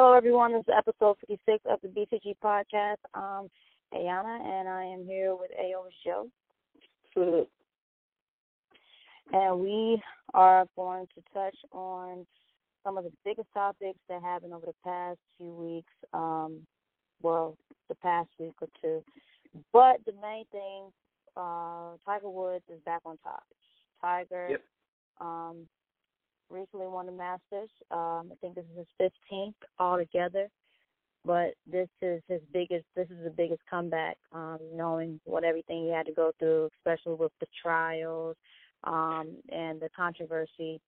Hello, everyone. This is episode 56 of the BCG podcast. Um, Ayana, and I am here with Ayo's Joe. And we are going to touch on some of the biggest topics that happened over the past few weeks. Um, well, the past week or two. But the main thing, uh, Tiger Woods is back on top. Tiger Yep. um, recently won the Masters. Um, I think this is his 15th altogether. But this is his biggest. This is the biggest comeback. Um, knowing what everything he had to go through, especially with the trials um, and the controversy.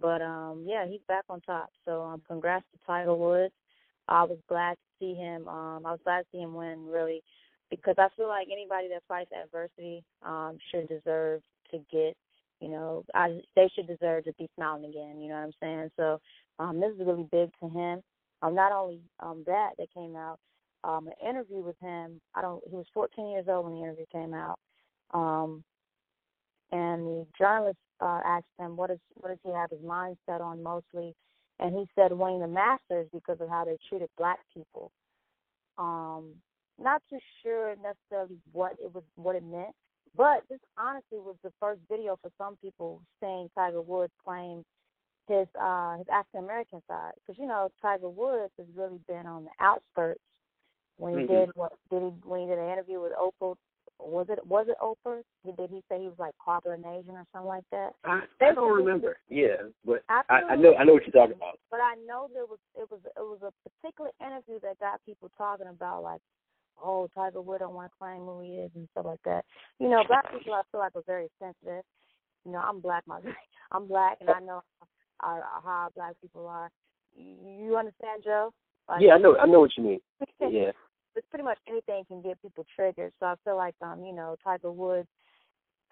But um, yeah, he's back on top. So um, congrats to Tiger Woods. I was glad to see him. Um, I was glad to see him win, really, because I feel like anybody that fights adversity um, should deserve to get. You know, I they should deserve to be smiling again. You know what I'm saying? So um, this is really big to him. Um, not only um, that, that came out um, an interview with him. I don't. He was 14 years old when the interview came out, um, and the journalist uh, asked him what is what does he have his mind set on mostly, and he said winning the Masters because of how they treated black people. Um, not too sure necessarily what it was, what it meant, but this honestly was the first video for some people saying Tiger Woods claimed his uh his African American side because you know Tiger Woods has really been on the outskirts when he Mhm. did what did he when he did an interview with Oprah was it was it Oprah He- did he say he was like Polynesian or something like that I, I don't remember. Yeah, but I, I know I know what you're talking about. but I know there was it was it was a particular interview that got people talking about like oh Tiger Woods don't want to claim who he is and stuff like that you know black people I feel like are very sensitive you know I'm black my I'm black and I know how, how black people are you understand Joe like, Yeah, I know I know what you mean. Yeah. it's pretty much anything can get people triggered. So I feel like um, you know, Tiger Woods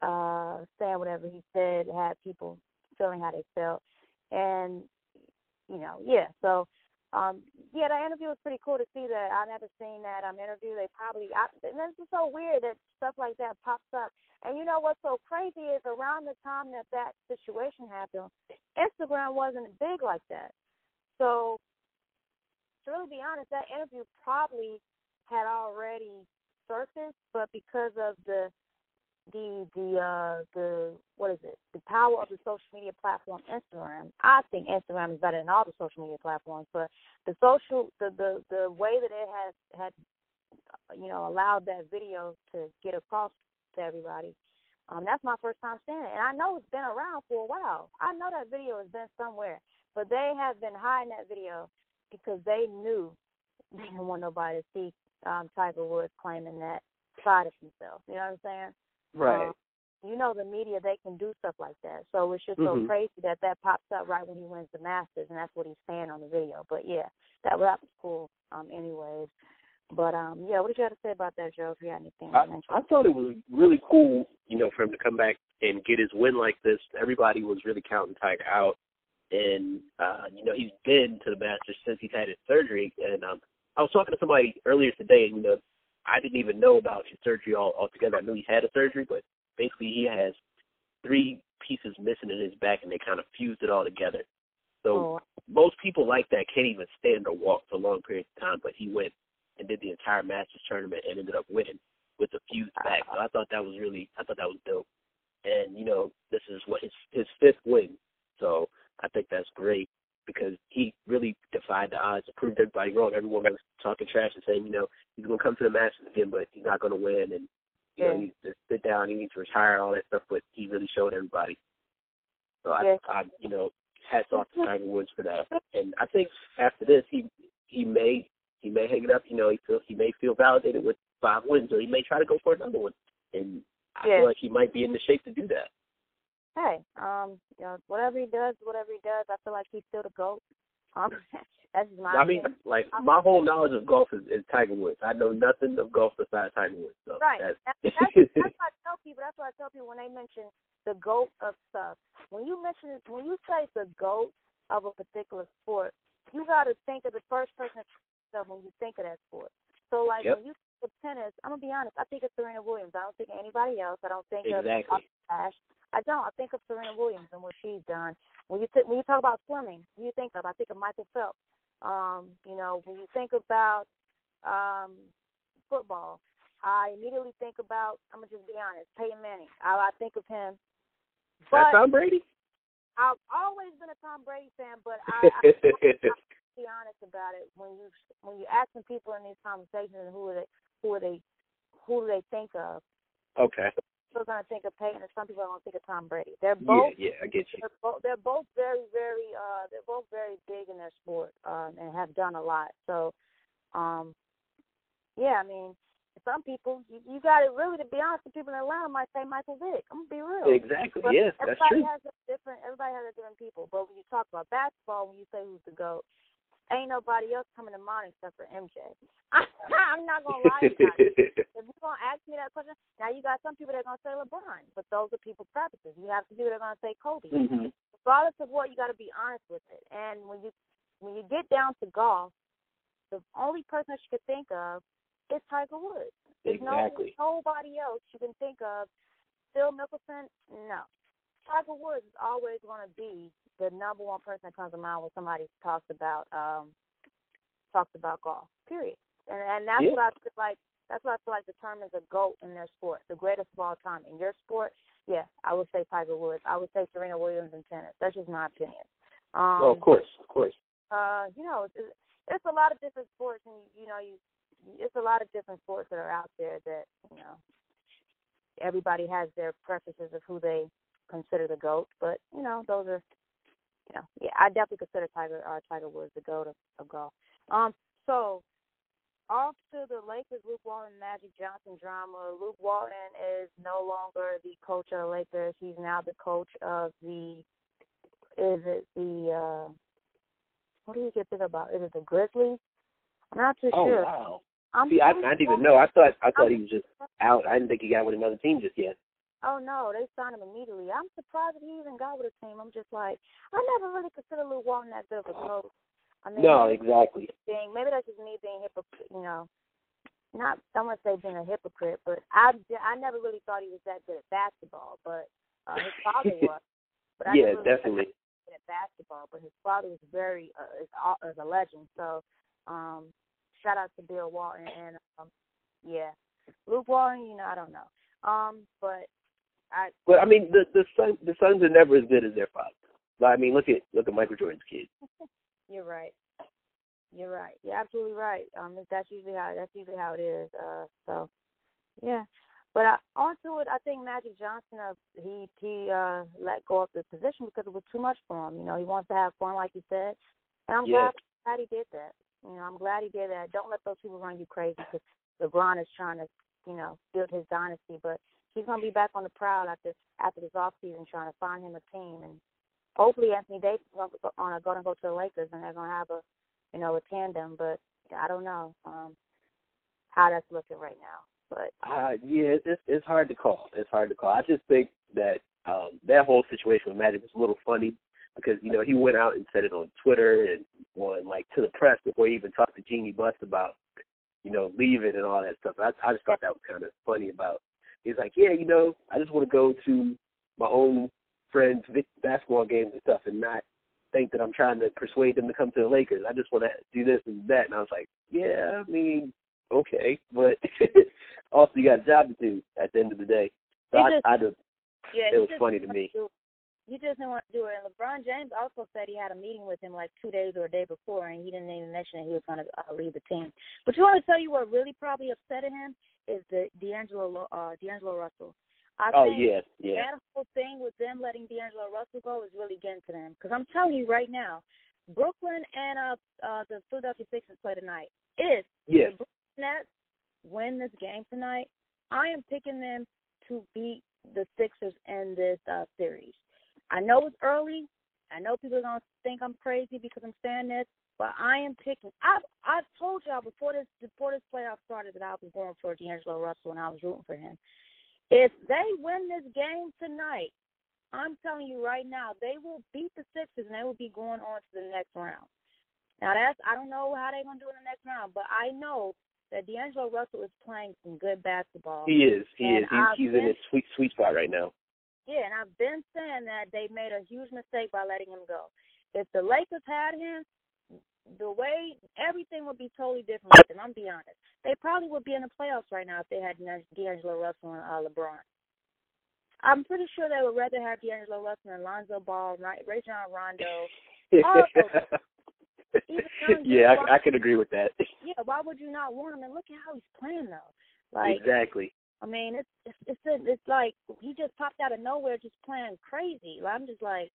uh saying whatever he said had people feeling how they felt. And you know, yeah, so um yeah, that interview was pretty cool to see that. I never seen that um interview. They probably I, and this just so weird that stuff like that pops up. And you know what's so crazy is around the time that that situation happened, Instagram wasn't big like that. So to really be honest, that interview probably had already surfaced, but because of the the the uh the what is it the power of the social media platform Instagram. I think Instagram is better than all the social media platforms, but the social the the the way that it has had you know allowed that video to get across to everybody. Um, that's my first time seeing it, and I know it's been around for a while. I know that video has been somewhere, but they have been hiding that video because they knew they didn't want nobody to see um, Tiger Woods claiming that side of himself. You know what I'm saying? Right. Um, you know the media they can do stuff like that. So it's just so Mhm. crazy that that pops up right when he wins the Masters, and that's what he's saying on the video. But yeah, that that was cool. Um, anyways, but um, yeah, what did you have to say about that, Joe? If you had anything I. I thought it was really cool, you know, for him to come back and get his win like this. Everybody was really counting Tiger out, and uh, you know he's been to the Masters since he's had his surgery. And um, I was talking to somebody earlier today, and you know, I didn't even know about his surgery all altogether. I knew he had a surgery, but basically he has three pieces missing in his back, and they kind of fused it all together. So Oh, most people like that can't even stand or walk for long periods of time, but he went and did the entire Masters tournament and ended up winning with a fused back. So I thought that was really, I thought that was dope. And you know, this is what his his fifth win, so I think that's great because he really defied the odds, proved everybody wrong. Everyone was talking trash and saying, you know, he's gonna come to the Masters again, but he's not gonna win, and you know, he needs to sit down, he needs to retire, all that stuff. But he really showed everybody. So I, Yeah. I, you know, hats off to Tiger Woods for that. And I think after this, he he may he may hang it up. You know, he feel he may feel validated with five wins, or he may try to go for another one. And I Yeah. feel like he might be in the shape to do that. Hey, um, you know, whatever he does, whatever he does, I feel like he's still the goat. Um, that's just my I mean, opinion. like my whole knowledge of golf is, is Tiger Woods. I know nothing of golf besides Tiger Woods. So Right. That's, That's, that's, that's what I tell people. That's what I tell people when they mention the goat of stuff. When you mention it, when you say the goat of a particular sport, you got to think of the first person when you think of that sport. So, like Yep. when you think of tennis, I'm gonna be honest. I think of Serena Williams. I don't think of anybody else. I don't think Exactly. of Ashe. I don't. I think of Serena Williams and what she's done. When you th- when you talk about swimming, who you think of? I think of Michael Phelps. Um, you know, when you think about um, football, I immediately think about. I'm gonna just be honest, Peyton Manning. I, I think of him. But Tom Brady. I've always been a Tom Brady fan, but I, I, I be honest about it. When you when you asking people in these conversations, who are they, who are they, who do they think of? Okay. Are gonna think of Peyton, and some people are gonna think of Tom Brady. They're both. Yeah, yeah, I get you. They're both, they're both very, very. Uh, they're both very big in their sport, um, and have done a lot. So, um, yeah, I mean, some people, you, you got it really to be honest. The people in Atlanta might say Michael Vick. I'm gonna be real. Exactly. But yes, that's everybody true. has a different. Everybody has a different people. But when you talk about basketball, when you say who's the goat, ain't nobody else coming to mind except for MJ. I'm not gonna lie about it. If you're gonna ask me that question, now you got some people that are gonna say LeBron, but those are people's preferences. You have people that are gonna say Kobe. Mm-hmm. Regardless of what, you got to be honest with it. And when you when you get down to golf, the only person that you could think of is Tiger Woods. There's Exactly. no nobody else you can think of. Phil Mickelson, no. Tiger Woods is always going to be the number one person that comes to mind when somebody talks about um talks about golf. Period. And and that's Yeah. what I feel like. That's what I feel like determines a goat in their sport, the greatest of all time. In your sport, yeah, I would say Tiger Woods. I would say Serena Williams in tennis. That's just my opinion. Um, oh, of course, of course. uh, you know, it's, it's a lot of different sports, and you know, you it's a lot of different sports that are out there that you know everybody has their preferences of who they consider the goat. But you know, those are you know, yeah, I definitely consider Tiger uh, Tiger Woods the goat of, of golf. Um, so off to the Lakers, Luke Walton, Magic Johnson drama. Luke Walton is no longer the coach of the Lakers. He's now the coach of the. Is it the? uh What do you get this about? Is it the Grizzlies? I'm not too Oh sure. wow. I'm, See, I, I didn't even know. I thought I thought he was just out. I didn't think he got with another team just yet. Oh no, they signed him immediately. I'm surprised that he even got with a team. I'm just like, I never really considered Luke Walton that good of a coach. I mean, No, exactly. being maybe that's just me being hypocrite. You know, not I wouldn't say being a hypocrite, but I I never really thought he was that good at basketball. But uh, his father was. But I yeah, definitely. thought he was good at basketball, but his father was very uh, is, a- is a legend. So, um, shout out to Bill Walton and um, yeah, Luke Walton. You know, I don't know. Um, but I But I mean, the the son the sons are never as good as their father. But, I mean, look at look at Michael Jordan's kids. You're right. You're right. You're absolutely right. Um, that's usually how that's usually how it is. Uh, so, yeah. But uh, onto it, I think Magic Johnson, uh, he he uh let go of the position because it was too much for him. You know, he wants to have fun, like you said, and I'm Yeah. glad glad he did that. You know, I'm glad he did that. Don't let those people run you crazy because LeBron is trying to, you know, build his dynasty, but he's gonna be back on the prowl after after this off season, trying to find him a team, and hopefully Anthony Davis is gonna go, on to go to the Lakers, and they're gonna have a, you know, a tandem. But I don't know um how that's looking right now. But Uh, yeah, it's it's hard to call. It's hard to call. I just think that um that whole situation with Magic was a little funny because you know he went out and said it on Twitter and on like to the press before he even talked to Jeanie Buss about you know leaving and all that stuff. I I just thought that was kind of funny. About he's like, yeah, you know, I just want to go to my own friends' basketball games and stuff and not think that I'm trying to persuade them to come to the Lakers. I just want to do this and that. And I was like, yeah, I mean, okay, but also you got a job to do at the end of the day. So I, just- I just, yeah, it was funny to me. He just didn't want to do it. And LeBron James also said he had a meeting with him like two days or a day before, and he didn't even mention that he was going to uh, leave the team. But you want to tell you what really probably upsetted him is the D'Angelo Lo- uh, D'Angelo Russell. I Oh think yeah, yeah, that whole thing with them letting D'Angelo Russell go is really getting to them. Because I'm telling you right now, Brooklyn and uh, uh, the Philadelphia Sixers play tonight. If yes, the Brooklyn Nets win this game tonight, I am picking them to beat the Sixers in this uh, series. I know it's early. I know people are gonna think I'm crazy because I'm saying this, but I am picking. I've I've told y'all before this before this playoff started that I was going for D'Angelo Russell and I was rooting for him. If they win this game tonight, I'm telling you right now, they will beat the Sixers and they will be going on to the next round. Now that's I don't know how they're gonna do in the next round, but I know that D'Angelo Russell is playing some good basketball. he is, he And is. He's, he's in his sweet sweet spot right now. Yeah, and I've been saying that they made a huge mistake by letting him go. If the Lakers had him, the way everything would be totally different with them. I'm be honest. They probably would be in the playoffs right now if they had D'Angelo Russell and uh, LeBron. I'm pretty sure they would rather have D'Angelo Russell and Lonzo Ball, right, Rajon Rondo. yeah, I, I can agree with that. Yeah, why would you not want him? And look at how he's playing though. Like exactly. I mean, it's it's it's, it's like he just popped out of nowhere, just playing crazy. I'm just like,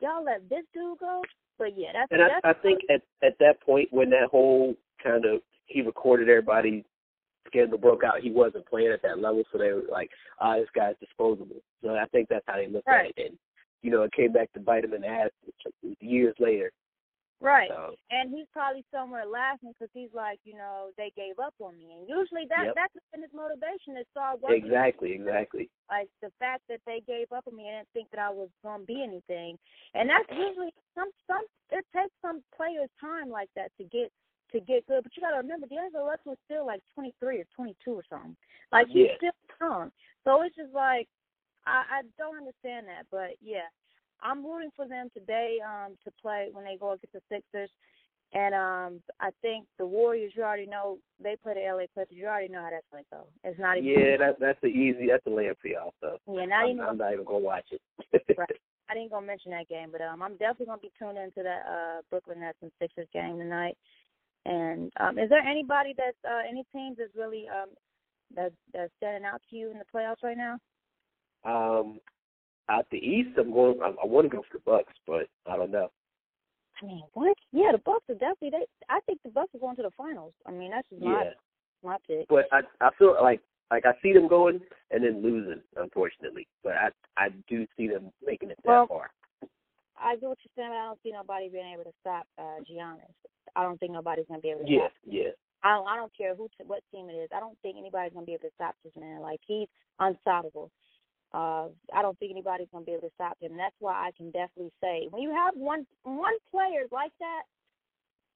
y'all let this dude go. But yeah, that's and that's I, I think at at that point when that whole kind of he recorded everybody scandal broke out, he wasn't playing at that level, so they were like, ah, this guy's disposable. So I think that's how they looked right. at it. And you know, it came back to bite him in the ass years later. Right. So, and he's probably somewhere laughing because he's like, you know, they gave up on me. And usually that yep. that's been his motivation to start working. Exactly, exactly. Like the fact that they gave up on me and didn't think that I was gonna be anything. And that's usually some some it takes some players time like that to get to get good. But you gotta remember D'Angelo Russell was still like twenty three or twenty two or something. Like he's yeah. still young. So it's just like I, I don't understand that. But yeah. I'm rooting for them today um, to play when they go against the Sixers. And um, I think the Warriors, you already know they play the LA Clippers. You already know how that's going to go. It's not even. Yeah, that, that's the easy. That's the layup for y'all. So yeah, not I'm, even. I'm not even gonna watch it. right. I didn't gonna mention that game, but um, I'm definitely gonna be tuned into that uh Brooklyn Nets and Sixers game tonight. And um, is there anybody that's uh, any teams that's really um that that's standing out to you in the playoffs right now? Um, out the East, I'm going. I, I want to go for the Bucks, but I don't know. I mean, what? Yeah, the Bucks are definitely. They, I think the Bucks are going to the finals. I mean, that's just my yeah. my pick. But I I feel like like I see them going and then losing, unfortunately. But I I do see them making it that well, far. I get what you're saying. But I don't see nobody being able to stop uh Giannis. I don't think nobody's gonna be able to. Yeah, stop yeah. I don't. I don't care who, t- what team it is. I don't think anybody's gonna be able to stop this man. Like he's unstoppable. Uh, I don't think anybody's gonna be able to stop him. That's why I can definitely say when you have one one player like that,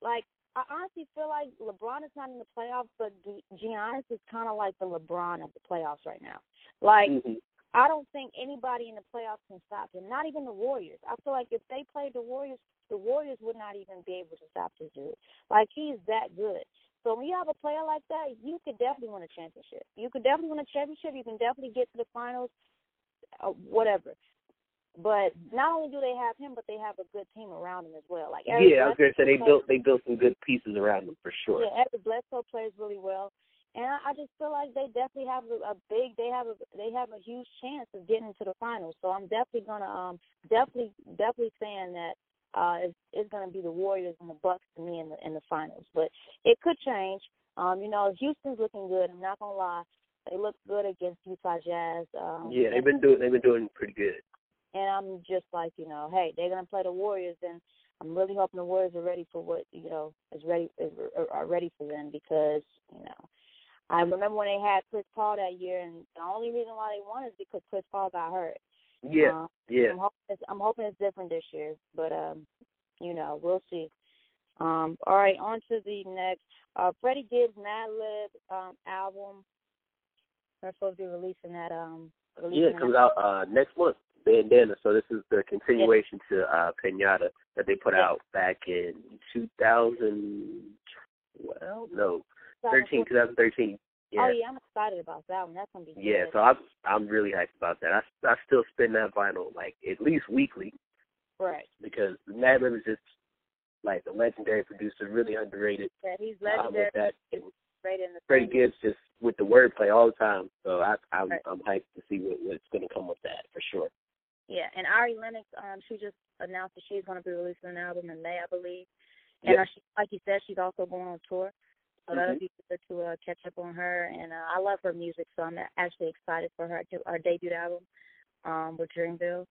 like I honestly feel like LeBron is not in the playoffs, but Giannis is kind of like the LeBron of the playoffs right now. Like mm-hmm. I don't think anybody in the playoffs can stop him. Not even the Warriors. I feel like if they played the Warriors, the Warriors would not even be able to stop this dude. Like he's that good. So when you have a player like that, you could definitely win a championship. You could definitely win a championship. You can definitely get to the finals, uh, whatever. But not only do they have him, but they have a good team around him as well. Like Eric yeah, I was gonna say they built they built some good pieces around him for sure. Yeah, Eric Bledsoe plays really well, and I, I just feel like they definitely have a, a big they have a they have a huge chance of getting to the finals. So I'm definitely gonna um definitely definitely saying that uh it's, it's gonna be the Warriors and the Bucks to me in the in the finals. But it could change. Um, you know, Houston's looking good. I'm not gonna lie. They look good against Utah Jazz. Um, yeah, they've been doing they've been doing pretty good. And I'm just like, you know, hey, they're gonna play the Warriors, and I'm really hoping the Warriors are ready for what you know is ready is, are ready for them because you know I remember when they had Chris Paul that year, and the only reason why they won is because Chris Paul got hurt. Yeah, um, yeah. I'm hoping, it's, I'm hoping it's different this year, but um, you know, we'll see. Um, all right, on to the next. Uh, Freddie Gibbs Madlib um, album. They're supposed to be releasing that. Um, releasing yeah, it comes out uh next month. Bandana. So this is the continuation to uh Pinata that they put out back in 2000. Well, no, 13, 2013. Yeah. Oh yeah, I'm excited about that one. That's gonna be. Yeah, good. so I'm I'm really hyped about that. I I still spin that vinyl like at least weekly. Right. Because Madlib is just like the legendary producer, really underrated. Yeah, he's Um, legendary. that, and Right in the Freddie Gibbs just with the wordplay all the time. So I I'm Right. I'm hyped to see what what's going to come with that for sure. Yeah, and Ari Lennox, um, she just announced that she's going to be releasing an album in May, I believe. And Yep. uh, she, like you said, she's also going on tour, so that'll Mhm. be good to uh, catch up on her. And uh, I love her music, so I'm actually excited for her her debut album um, with Dreamville.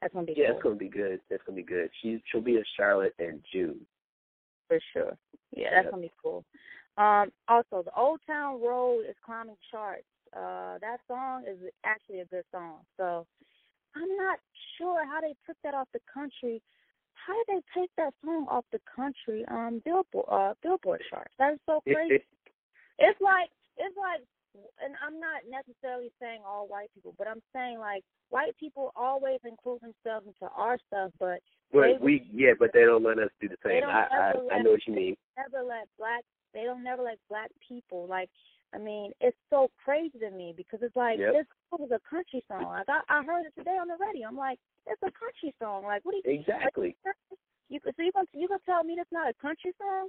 That's gonna be Yeah, cool it's gonna be good. That's gonna be good. She's she'll be in Charlotte in June. for sure. Yeah, that's Yep. gonna be cool. Um, also, the Old Town Road is climbing charts. Uh, that song is actually a good song. So I'm not sure how they took that off the country. How did they take that song off the country um billboard uh billboard charts? That is so crazy. it's like it's like and I'm not necessarily saying all white people, but I'm saying like white people always include themselves into our stuff, but but we yeah, but they don't let us do the same. I I, I know what you mean. Never let black they don't never let black people like I mean, it's so crazy to me because it's like yep. this was a country song. Like I, I heard it today on the radio. I'm like, it's a country song. Like what do you exactly? Like, you so you gonna you gonna tell me that's not a country song?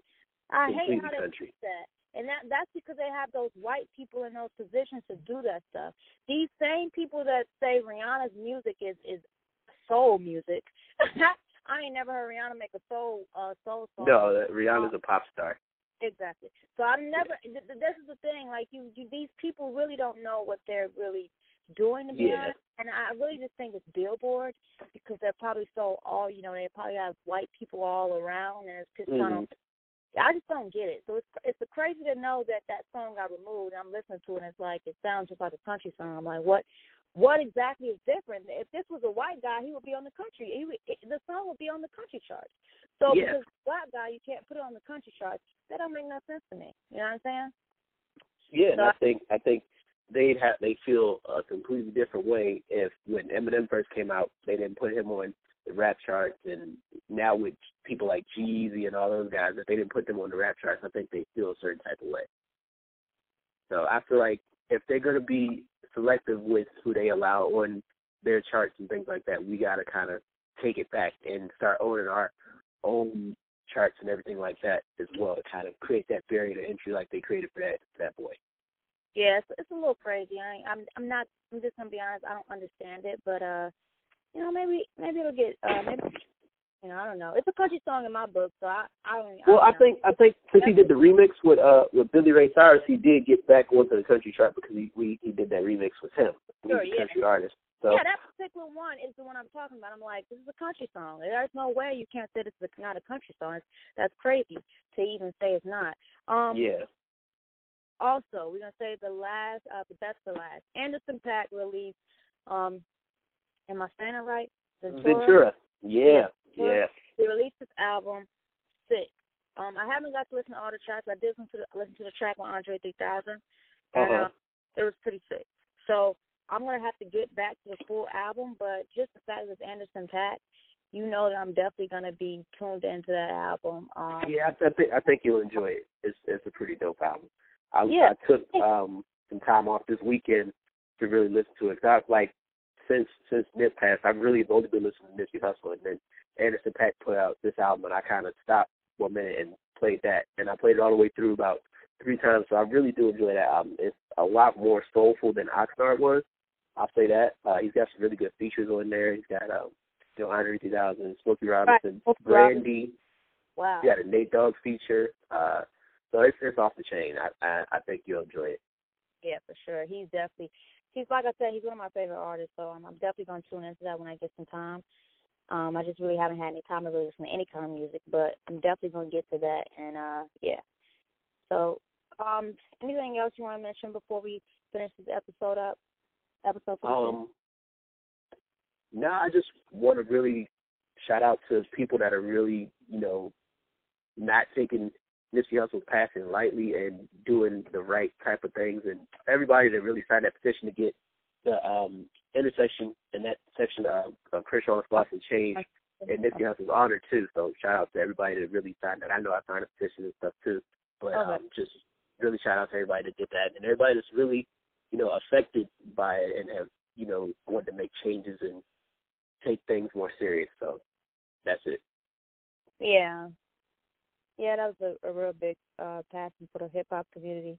I hate how they do that. And that that's because they have those white people in those positions to do that stuff. These same people that say Rihanna's music is is soul music. I ain't never heard Rihanna make a soul uh soul song. No, Rihanna's a pop star. Exactly. So I'm never. Th- this is the thing. Like you, you, these people really don't know what they're really doing to be yeah. honest. And I really just think it's Billboard because they're probably so all you know. They probably have white people all around, and it's just mm-hmm. kind of. I just don't get it. So it's it's crazy to know that that song got removed. And I'm listening to it, and it's like it sounds just like a country song. I'm like, what? What exactly is different? If this was a white guy, he would be on the country. He would, it, the song would be on the country charts. So yeah. because black guy, you can't put it on the country charts. That don't make no sense to me. You know what I'm saying? Yeah, so, and I think I think they'd have they feel a completely different way if when Eminem first came out, they didn't put him on the rap charts, and now with people like Jeezy and all those guys, if they didn't put them on the rap charts, I think they feel a certain type of way. So I feel like if they're gonna be selective with who they allow on their charts and things like that, we gotta kind of take it back and start owning our own charts and everything like that as well to kind of create that barrier to entry like they created for that that boy. Yeah, it's, it's a little crazy. I I'm I'm not. I'm just gonna be honest. I don't understand it, but uh, you know, maybe maybe it'll get uh maybe you know I don't know. It's a country song in my book, so I I don't. Well, I, I think I think since he did the remix with uh with Billy Ray Cyrus, he did get back onto the country chart because he we he did that remix with him. Sure, He's a yeah. country artist. So. Yeah, that particular one is the one I'm talking about. I'm like, this is a country song. There's no way you can't say this is not a country song. It's, that's crazy to even say it's not. Um, yeah. Also, we're gonna say the last, uh, the best for last. Anderson .Paak released. Um, am I saying it right? Ventura. Ventura. Yeah, yeah. They released this album Six. Um, I haven't got to listen to all the tracks. I did listen to the, listen to the track on Andre 3000, and uh-huh. uh, it was pretty sick. So I'm gonna have to get back to the full album, but just the fact that it's Anderson .Paak, you know that I'm definitely gonna be tuned into that album. Um, yeah, I, I think I think you'll enjoy it. It's it's a pretty dope album. I, yeah. I took um some time off this weekend to really listen to it. Cause I like since since Nip passed, I've really only been listening to Nipsey Hussle, and then Anderson .Paak put out this album, and I kind of stopped for a minute and played that, and I played it all the way through about three times. So I really do enjoy that album. It's a lot more soulful than Oxnard was. I'll say that. Uh, he's got some really good features on there. He's got um, you know, Andre 3000, Smokey Robinson, right. Brandy. Wow. He got a Nate Dogg feature. Uh, so it's it's off the chain. I, I I think you'll enjoy it. Yeah, for sure. He's definitely he's like I said, he's one of my favorite artists. So I'm, I'm definitely gonna tune into that when I get some time. Um, I just really haven't had any time to really listen to any kind of music, but I'm definitely gonna get to that. And uh, yeah. So, um, anything else you want to mention before we finish this episode up? Episode. 15? Um. No, I just want to really shout out to people that are really, you know, not taking Nipsey Hussle's passing lightly and doing the right type of things, and everybody that really signed that petition to get the um, intersection and that section of, of Crenshaw and changed, and Nipsey Hussle's honored too. So shout out to everybody that really signed that. I know I signed a petition and stuff too, but okay. um, just really shout out to everybody that did that, and everybody that's really, you know, affected by it and have, you know, wanted to make changes and take things more serious. So that's it. Yeah. Yeah, that was a, a real big uh passion for the hip hop community.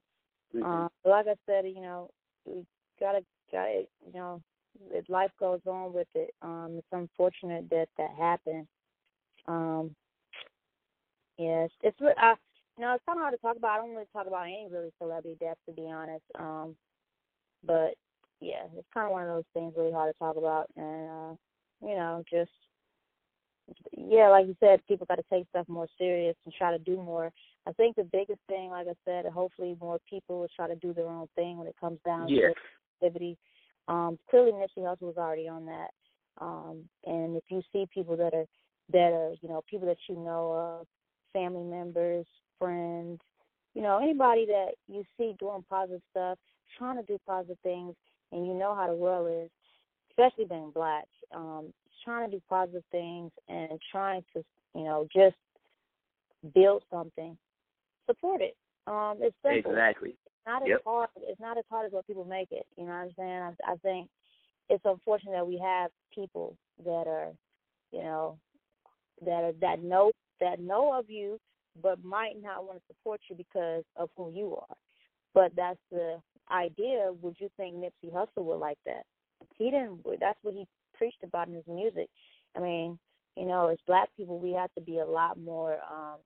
Mm-hmm. Uh, like I said, you know, we gotta gotta you know, life goes on with it. Um, it's unfortunate that that happened. Um, yes, it's what I. you know, it's kind of hard to talk about. I don't really talk about any really celebrity deaths, to be honest. Um, but yeah, it's kind of one of those things really hard to talk about, and uh, you know, just yeah, like you said, people got to take stuff more serious and try to do more. I think the biggest thing, like I said, hopefully more people will try to do their own thing when it comes down yeah. to activity. Um, clearly, Nipsey Hussle was already on that. Um, and if you see people that are that are, you know, people that you know of, family members, friends, you know, anybody that you see doing positive stuff, trying to do positive things, and you know how the world is, especially being black, um, trying to do positive things and trying to, you know, just build something, support it. Um, it's simple. Exactly. It's not as yep. hard. It's not as hard as what people make it. You know what I'm saying? I, I think it's unfortunate that we have people that are, you know, that are that know that know of you but might not want to support you because of who you are. But that's the idea. Would you think Nipsey Hussle would like that? He didn't. That's what he preached about in his music. I mean, you know, as black people, we have to be a lot more um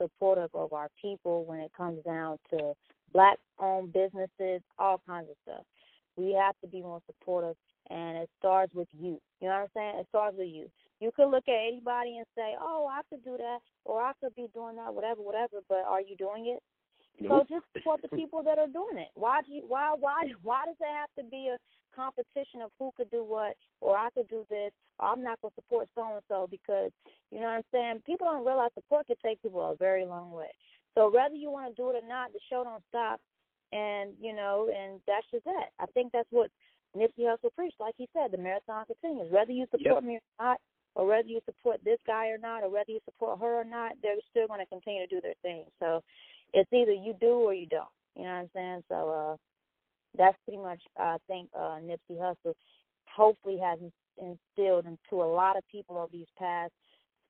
supportive of our people when it comes down to black owned businesses, all kinds of stuff. We have to be more supportive and it starts with you. You know what I'm saying? It starts with you. You could look at anybody and say, "Oh, I could do that," or "I could be doing that," whatever, whatever. But are you doing it? Nope. So just support the people that are doing it. Why do you, why why why does it have to be a competition of who could do what, or I could do this, or I'm not gonna support so and so because you know what I'm saying? People don't realize support can take people a very long way. So whether you want to do it or not, the show don't stop, and you know, and that's just that. I think that's what Nipsey Hussle preached. Like he said, the marathon continues. Whether you support yep. me or not, or whether you support this guy or not, or whether you support her or not, they're still going to continue to do their thing. So it's either you do or you don't. You know what I'm saying? So uh, that's pretty much, uh, I think, uh, Nipsey Hussle hopefully has instilled into a lot of people over these past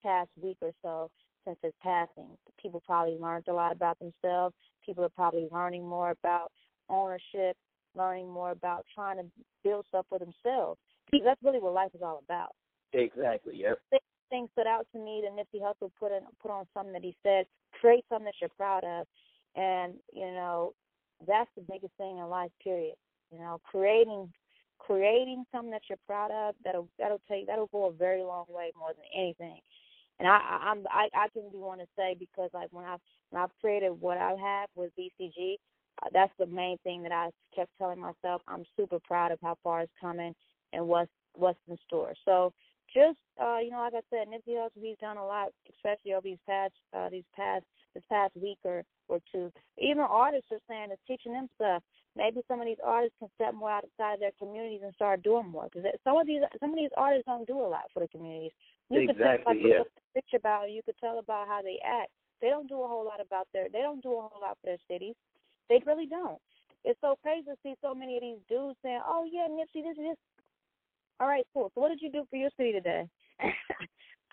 past week or so since his passing. People probably learned a lot about themselves. People are probably learning more about ownership, learning more about trying to build stuff for themselves. Because that's really what life is all about. Exactly. Yep. Thing stood out to me that Nipsey Hussle put in, put on something that he said: create something that you're proud of, and you know that's the biggest thing in life. Period. You know, creating creating something that you're proud of that'll that'll take that'll go a very long way more than anything. And I, I I'm I I can be one to say because like when I when I've created what I have with BCG, uh, that's the main thing that I kept telling myself. I'm super proud of how far it's coming and what's what's in store. So just uh, you know, like I said, Nipsey Hussle, he's done a lot, especially over these past uh, these past this past week or or two. Even artists are saying it's teaching them stuff. Maybe some of these artists can step more outside of their communities and start doing more. Because some of these some of these artists don't do a lot for the communities. You exactly. could tell, yeah. Picture about you could tell about how they act. They don't do a whole lot about their. They don't do a whole lot for their cities. They really don't. It's so crazy to see so many of these dudes saying, "Oh yeah, Nipsey, this is this all right, cool. So what did you do for your city today?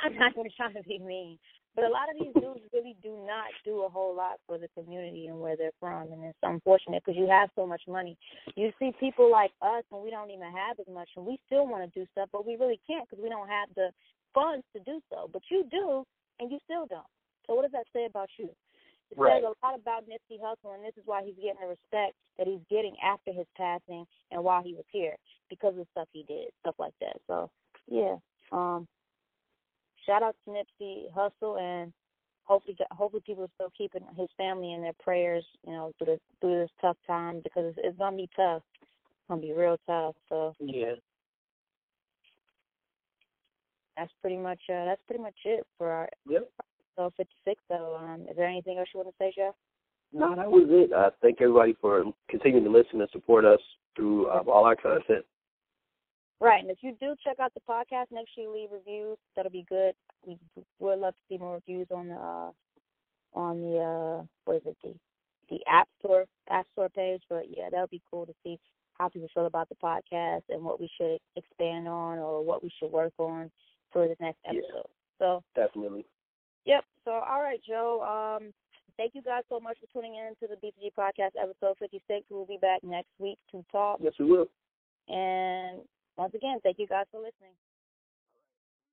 I'm not even trying to be mean, but a lot of these dudes really do not do a whole lot for the community and where they're from, and it's unfortunate because you have so much money. You see people like us, and we don't even have as much, and we still want to do stuff, but we really can't because we don't have the funds to do so. But you do, and you still don't. So what does that say about you? It right. says a lot about Nipsey Hussle, and this is why he's getting the respect that he's getting after his passing and while he was here because of the stuff he did, stuff like that. So, yeah. Um, shout out to Nipsey Hussle, and hopefully, hopefully people are still keeping his family in their prayers, you know, through this through this tough time because it's, it's gonna be tough. It's gonna be real tough. So, yeah. That's pretty much uh, that's pretty much it for our yep. So 56. So, um, is there anything else you want to say, Jeff? No, that was it. Uh, thank everybody for continuing to listen and support us through um, all our content. Right, and if you do check out the podcast, make sure you leave reviews. That'll be good. We would love to see more reviews on the uh, on the uh, what is it the the App Store App Store page. But yeah, that would be cool to see how people feel about the podcast and what we should expand on or what we should work on for the next episode. Yeah, so definitely. Yep. So, all right, Joe. Um, thank you guys so much for tuning in to the BCG podcast, episode 56. We'll be back next week to talk. Yes, we will. And once again, thank you guys for listening.